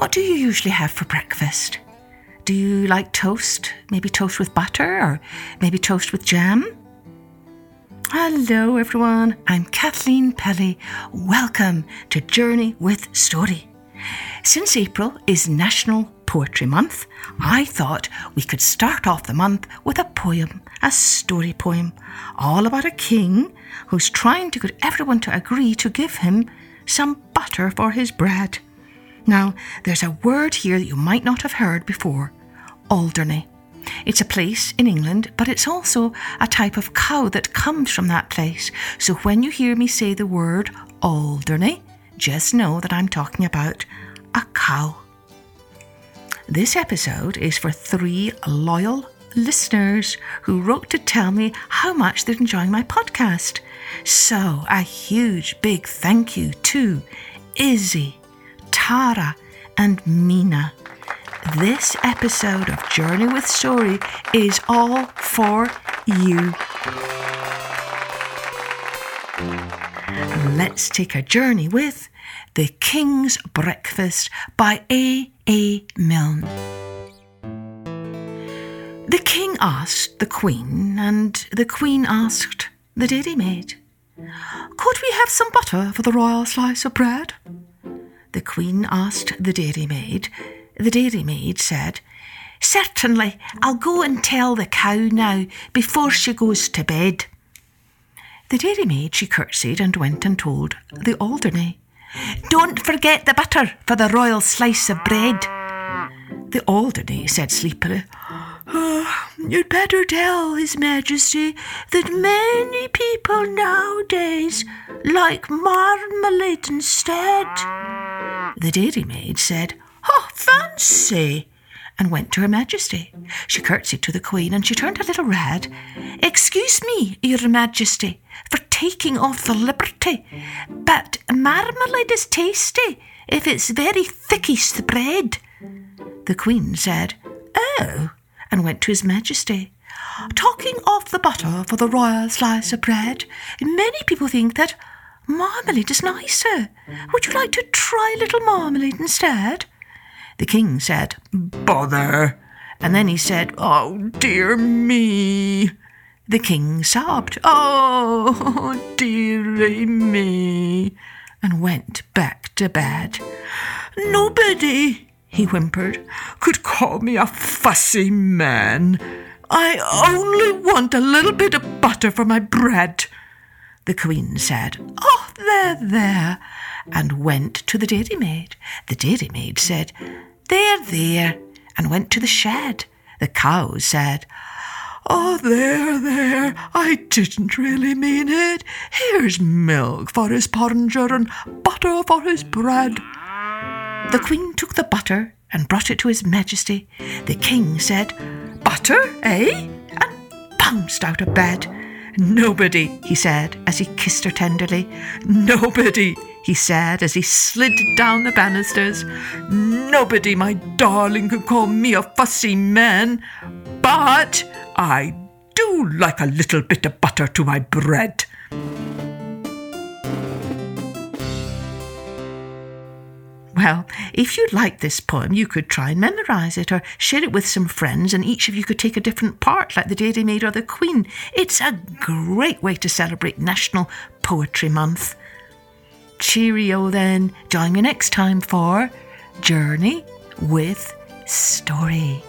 What do you usually have for breakfast? Do you like toast? Maybe toast with butter or maybe toast with jam? Hello, everyone. I'm Kathleen Pelley. Welcome to Journey with Story. Since April is National Poetry Month, I thought we could start off the month with a poem, a story poem, all about a king who's trying to get everyone to agree to give him some butter for his bread. Now, there's a word here that you might not have heard before Alderney. It's a place in England, but it's also a type of cow that comes from that place. So when you hear me say the word Alderney, just know that I'm talking about a cow. This episode is for three loyal listeners who wrote to tell me how much they're enjoying my podcast. So, a huge big thank you to Izzy, Tara, and Mina. This episode of Journey with Story is all for you. Let's take a journey with The King's Breakfast by A. A. Milne. The king asked the queen, and the queen asked the dairymaid, Could we have some butter for the royal slice of bread? The queen asked the dairymaid. The dairymaid said, Certainly, I'll go and tell the cow now before she goes to bed. The dairymaid, she curtsied and went and told the Alderney. Don't forget the butter for the royal slice of bread. The Alderney said sleepily, oh, You'd better tell His Majesty that many people nowadays like marmalade instead. The dairymaid said, Oh, fancy! and went to Her Majesty. She curtsied to the Queen and she turned a little red. Excuse me, Your Majesty, for taking off the liberty, but marmalade is tasty if it's very thickish the bread. The Queen said, Oh, and went to His Majesty. Talking off the butter for the royal slice of bread, many people think that marmalade is nicer. Would you like to try a little marmalade instead? The king said, Bother. And then he said, Oh, dear me. The king sobbed, Oh, dearie me, and went back to bed. Nobody, he whimpered, could call me a fussy man. I only want a little bit of butter for my bread. The queen said, Oh, there, there, and went to the dairymaid. The dairymaid said, there, there, and went to the shed. The cow said, Oh, there, there, I didn't really mean it. Here's milk for his porringer and butter for his bread. The queen took the butter and brought it to his majesty. The king said, Butter, eh? And bounced out of bed. Nobody, he said as he kissed her tenderly. Nobody, he said as he slid down the banisters. Nobody, my darling, could call me a fussy man, but I do like a little bit of butter to my bread. Well, if you like this poem, you could try and memorize it or share it with some friends, and each of you could take a different part, like the Dairymaid or the Queen. It's a great way to celebrate National Poetry Month. Cheerio then. Join me next time for Journey with Story.